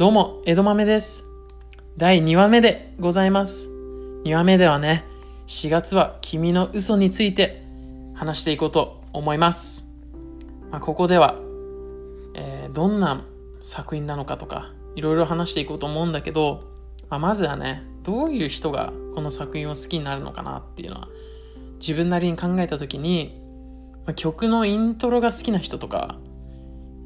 どうも、江戸豆です。第2話目でございます。2話目ではね、4月は君の嘘について話していこうと思います。まあ、ここでは、えーどんな作品なのかとか、いろいろ話していこうと思うんだけど、まあ、まずはね、どういう人がこの作品を好きになるのかなっていうのは、自分なりに考えたときに、まあ曲のイントロが好きな人とか、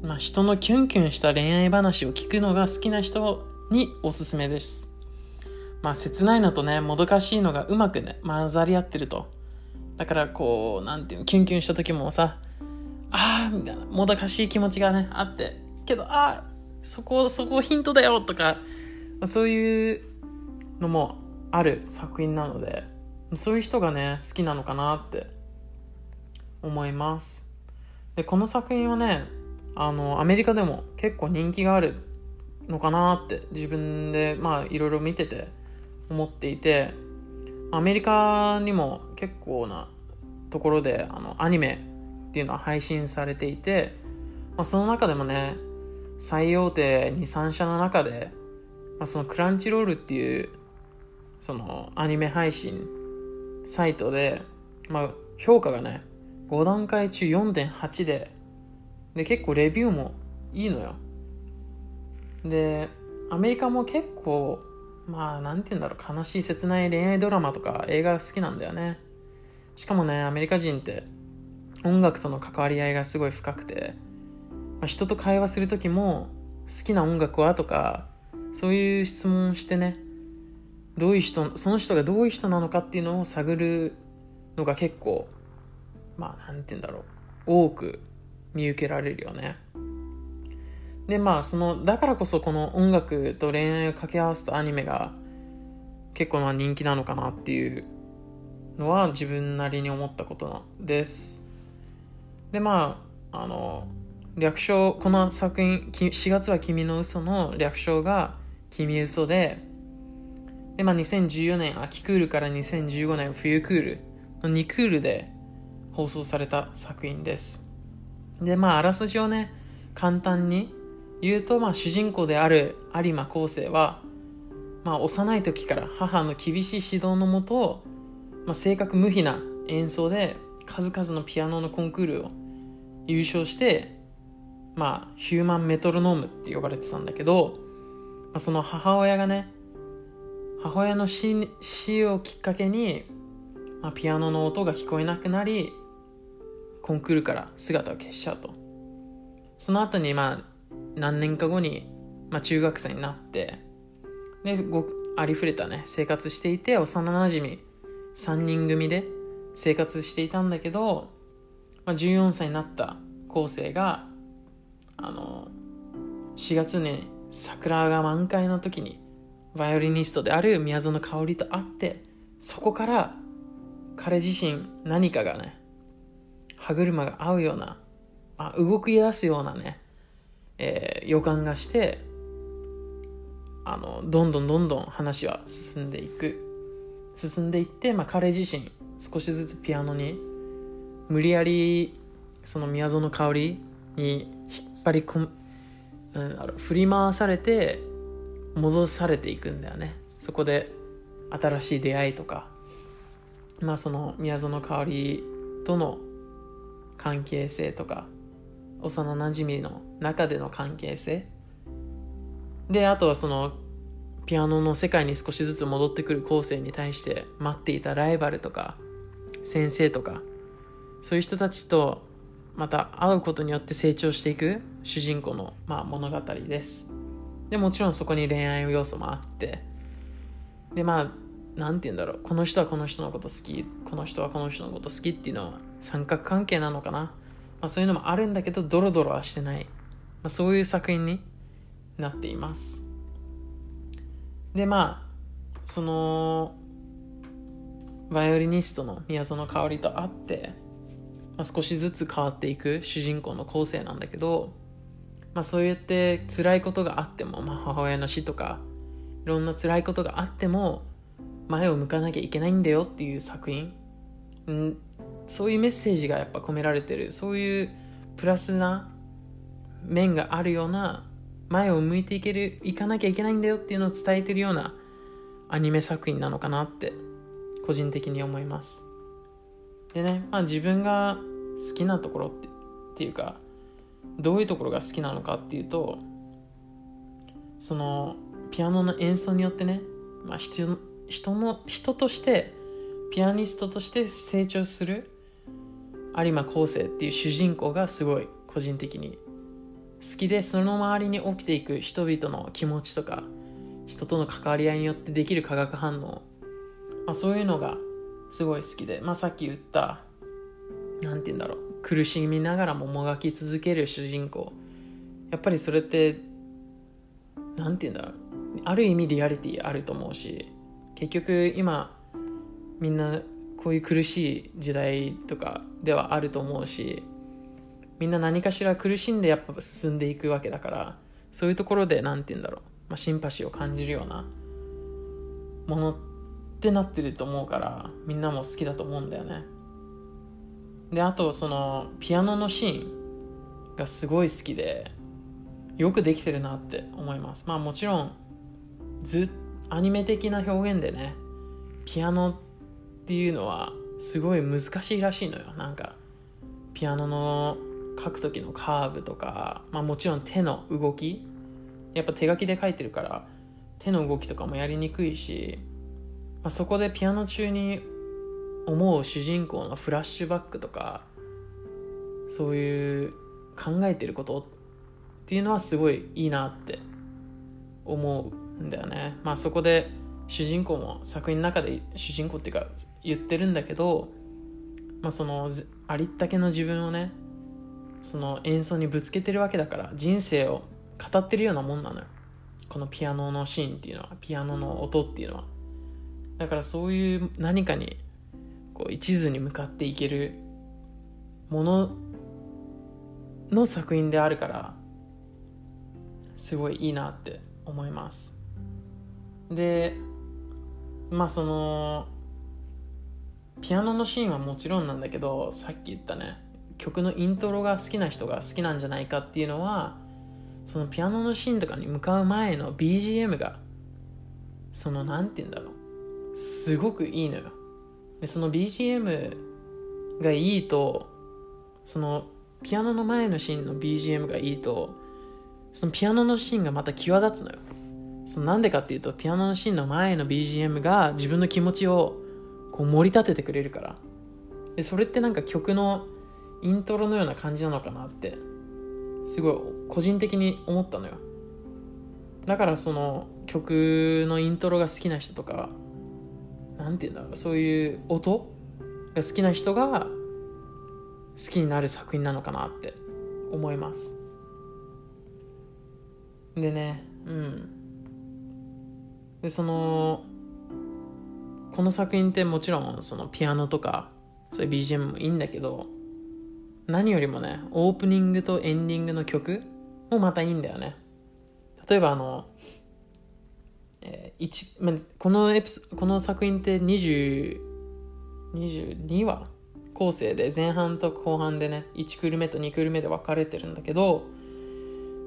まあ、人のキュンキュンした恋愛話を聞くのが好きな人におすすめです。まあ、切ないのとね、もどかしいのがうまくね、混ざり合ってると。だから、こう、なんていうの、キュンキュンした時もさ、あーみたいな、もどかしい気持ちがね、あって、けど、あーそこ、そこヒントだよとか、そういうのもある作品なので、そういう人がね、好きなのかなって思います。で、この作品はね、あの、アメリカでも結構人気があるのかなって自分でまあいろいろ見てて思っていて、アメリカにも結構なところであのアニメっていうのは配信されていて、まあ、その中でもね、最大手2、3社の中で、まあ、そのクランチロールっていうそのアニメ配信サイトで、まあ、評価がね、5段階中4.8で、で、結構レビューもいいのよ。で、アメリカも結構、まあ、なんて言うんだろう、悲しい切ない恋愛ドラマとか映画好きなんだよね。しかもね、アメリカ人って音楽との関わり合いがすごい深くて、まあ、人と会話する時も好きな音楽はとか、そういう質問をしてね、どういう人、その人がどういう人なのかっていうのを探るのが結構、まあ、なんて言うんだろう、多く見受けられるよね。で、まあ、その、だからこそこの音楽と恋愛を掛け合わせたアニメが結構まあ人気なのかなっていうのは自分なりに思ったことなんです。で、まあ、あの、略称、この作品、4月は君の嘘の略称が君嘘で、で、まあ、2014年秋クールから2015年冬クールの2クールで放送された作品です。で、まあ、あらすじをね、簡単に言うと、まあ、主人公である有馬昴生は、まあ、幼い時から母の厳しい指導のもと、まあ、正確無比な演奏で数々のピアノのコンクールを優勝して、まあ、ヒューマンメトロノームって呼ばれてたんだけど、まあ、その母親がね、母親の死死をきっかけに、まあ、ピアノの音が聞こえなくなり、コンクールから姿を消しちゃうと。その後に、まあ、何年か後に、まあ、中学生になって、で、ごありふれたね、生活していて、幼馴染3人組で生活していたんだけど、まあ、14歳になった昴生が、あの、4月に桜が満開の時に、バイオリニストである宮園香織と会って、そこから彼自身何かがね、歯車が合うような、あ動き出すようなね、えー予感がしてあのどんどんどんどん話は進んでいく。進んでいって、まあ、彼自身少しずつピアノに無理やりその宮園香織に引っ張り込む、うん、あの振り回されて戻されていくんだよね。そこで新しい出会いとかまあその宮園香織との関係性とか幼なじみの中での関係性。であとはそのピアノの世界に少しずつ戻ってくる後世に対して待っていたライバルとか先生とかそういう人たちとまた会うことによって成長していく主人公の、まあ、物語です。でもちろんそこに恋愛要素もあって。でまあなんて言うんだろう。この人はこの人のこと好きこの人はこの人のこと好きっていうのは三角関係なのかな、まあ、そういうのもあるんだけどドロドロはしてない、まあ、そういう作品になっています。でまあそのバイオリニストの宮園香織と会って、まあ、少しずつ変わっていく主人公の構成なんだけど、まあ、そうやって辛いことがあっても、まあ、母親の死とかいろんな辛いことがあっても前を向かなきゃいけないんだよっていう作品、うん、そういうメッセージがやっぱ込められてる。そういうプラスな面があるような前を向いていけるいかなきゃいけないんだよっていうのを伝えてるようなアニメ作品なのかなって個人的に思います。でね、まあ、自分が好きなところってっていうかどういうところが好きなのかっていうとそのピアノの演奏によってね、まあ、人人の人としてピアニストとして成長する有馬昴生っていう主人公がすごい個人的に好きでその周りに起きていく人々の気持ちとか人との関わり合いによってできる化学反応、まあ、そういうのがすごい好きで、まあ、さっき言った何て言うんだろう苦しみながらももがき続ける主人公。やっぱりそれって何て言うんだろうある意味リアリティあると思うし結局今みんなこういう苦しい時代とかではあると思うしみんな何かしら苦しんでやっぱ進んでいくわけだからそういうところで何て言うんだろう、まあ、シンパシーを感じるようなものってなってると思うからみんなも好きだと思うんだよね。であとそのピアノのシーンがすごい好きでよくできてるなって思います。まあもちろんずアニメ的な表現でねピアノっていうのはすごい難しいらしいのよ。なんかピアノの書く時のカーブとか、まあ、もちろん手の動き。やっぱ手書きで書いてるから手の動きとかもやりにくいし、まあ、そこでピアノ中に思う主人公のフラッシュバックとかそういう考えてることっていうのはすごいいいなって思う。んだよね。まあそこで主人公も作品の中で主人公っていうか言ってるんだけど、まあ、そのありったけの自分をねその演奏にぶつけてるわけだから人生を語ってるようなもんなのよ。このピアノのシーンっていうのはピアノの音っていうのは。だからそういう何かにこう一途に向かっていけるものの作品であるからすごいいいなって思います。でまあそのピアノのシーンはもちろんなんだけどさっき言ったね曲のイントロが好きな人が好きなんじゃないかっていうのはそのピアノのシーンとかに向かう前の BGM がその何て言うんだろうすごくいいのよ。でその BGM がいいとそのピアノの前のシーンの BGM がいいとそのピアノのシーンがまた際立つのよ。そのなんでかっていうとピアノのシーンの前の BGM が自分の気持ちをこう盛り立ててくれるから。でそれってなんか曲のイントロのような感じなのかなってすごい個人的に思ったのよ。だからその曲のイントロが好きな人とか何て言うんだろうそういう音が好きな人が好きになる作品なのかなって思います。でねうん。でそのこの作品ってもちろんそのピアノとかそういう BGM もいいんだけど何よりもね、オープニングとエンディングの曲もまたいいんだよね。例えばあの、えー、1まこのエピソこの作品って20 22話？構成で前半と後半でね1クール目と2クール目で分かれてるんだけど、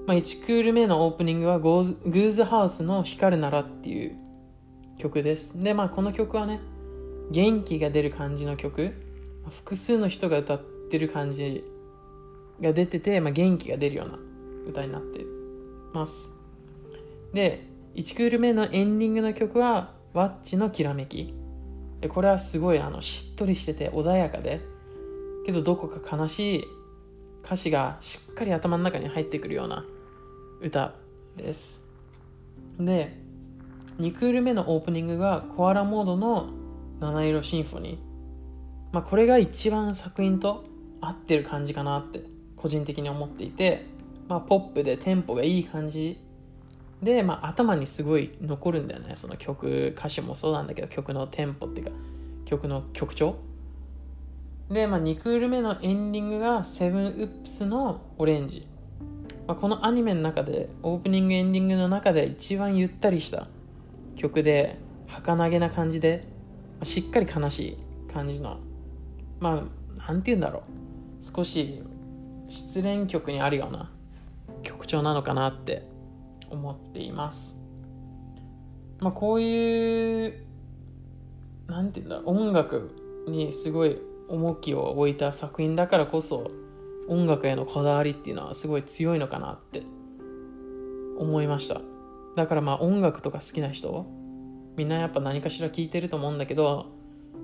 まあ、1クール目のオープニングはゴーズグーズハウスの光るならっていう曲ですでまあこの曲はね元気が出る感じの曲複数の人が歌ってる感じが出てて、まあ、元気が出るような歌になってます。で、1クール目のエンディングの曲は、ワッチのきらめき。これはすごいあのしっとりしてて穏やかで、けどどこか悲しい歌詞がしっかり頭の中に入ってくるような歌です。で、2クール目のオープニングがコアラモードの七色シンフォニー。まあこれが一番作品と合ってる感じかなって個人的に思っていて、まあ、ポップでテンポがいい感じ。で、まあ、頭にすごい残るんだよね。その曲歌詞もそうなんだけど曲のテンポっていうか曲の曲調。で、まあ、2クール目のエンディングがセブンウップスのオレンジ、まあ、このアニメの中でオープニングエンディングの中で一番ゆったりした曲で儚げな感じでましっかり悲しい感じのまあなんて言うんだろう。少し失恋曲にあるような曲調なのかなって思っています。まあこういうなんて言うんだう。音楽にすごい重きを置いた作品だからこそ音楽へのこだわりっていうのはすごい強いのかなって思いました。だからまあ音楽とか好きな人みんなやっぱ何かしら聴いてると思うんだけど、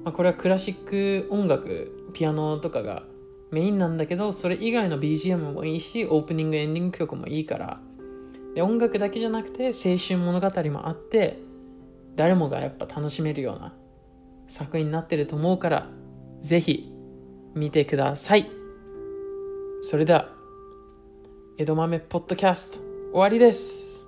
まあ、これはクラシック音楽ピアノとかがメインなんだけどそれ以外の BGM もいいしオープニングエンディング曲もいいからで音楽だけじゃなくて青春物語もあって誰もがやっぱ楽しめるような作品になってると思うからぜひ見てください。それでは江戸豆ポッドキャスト終わりです。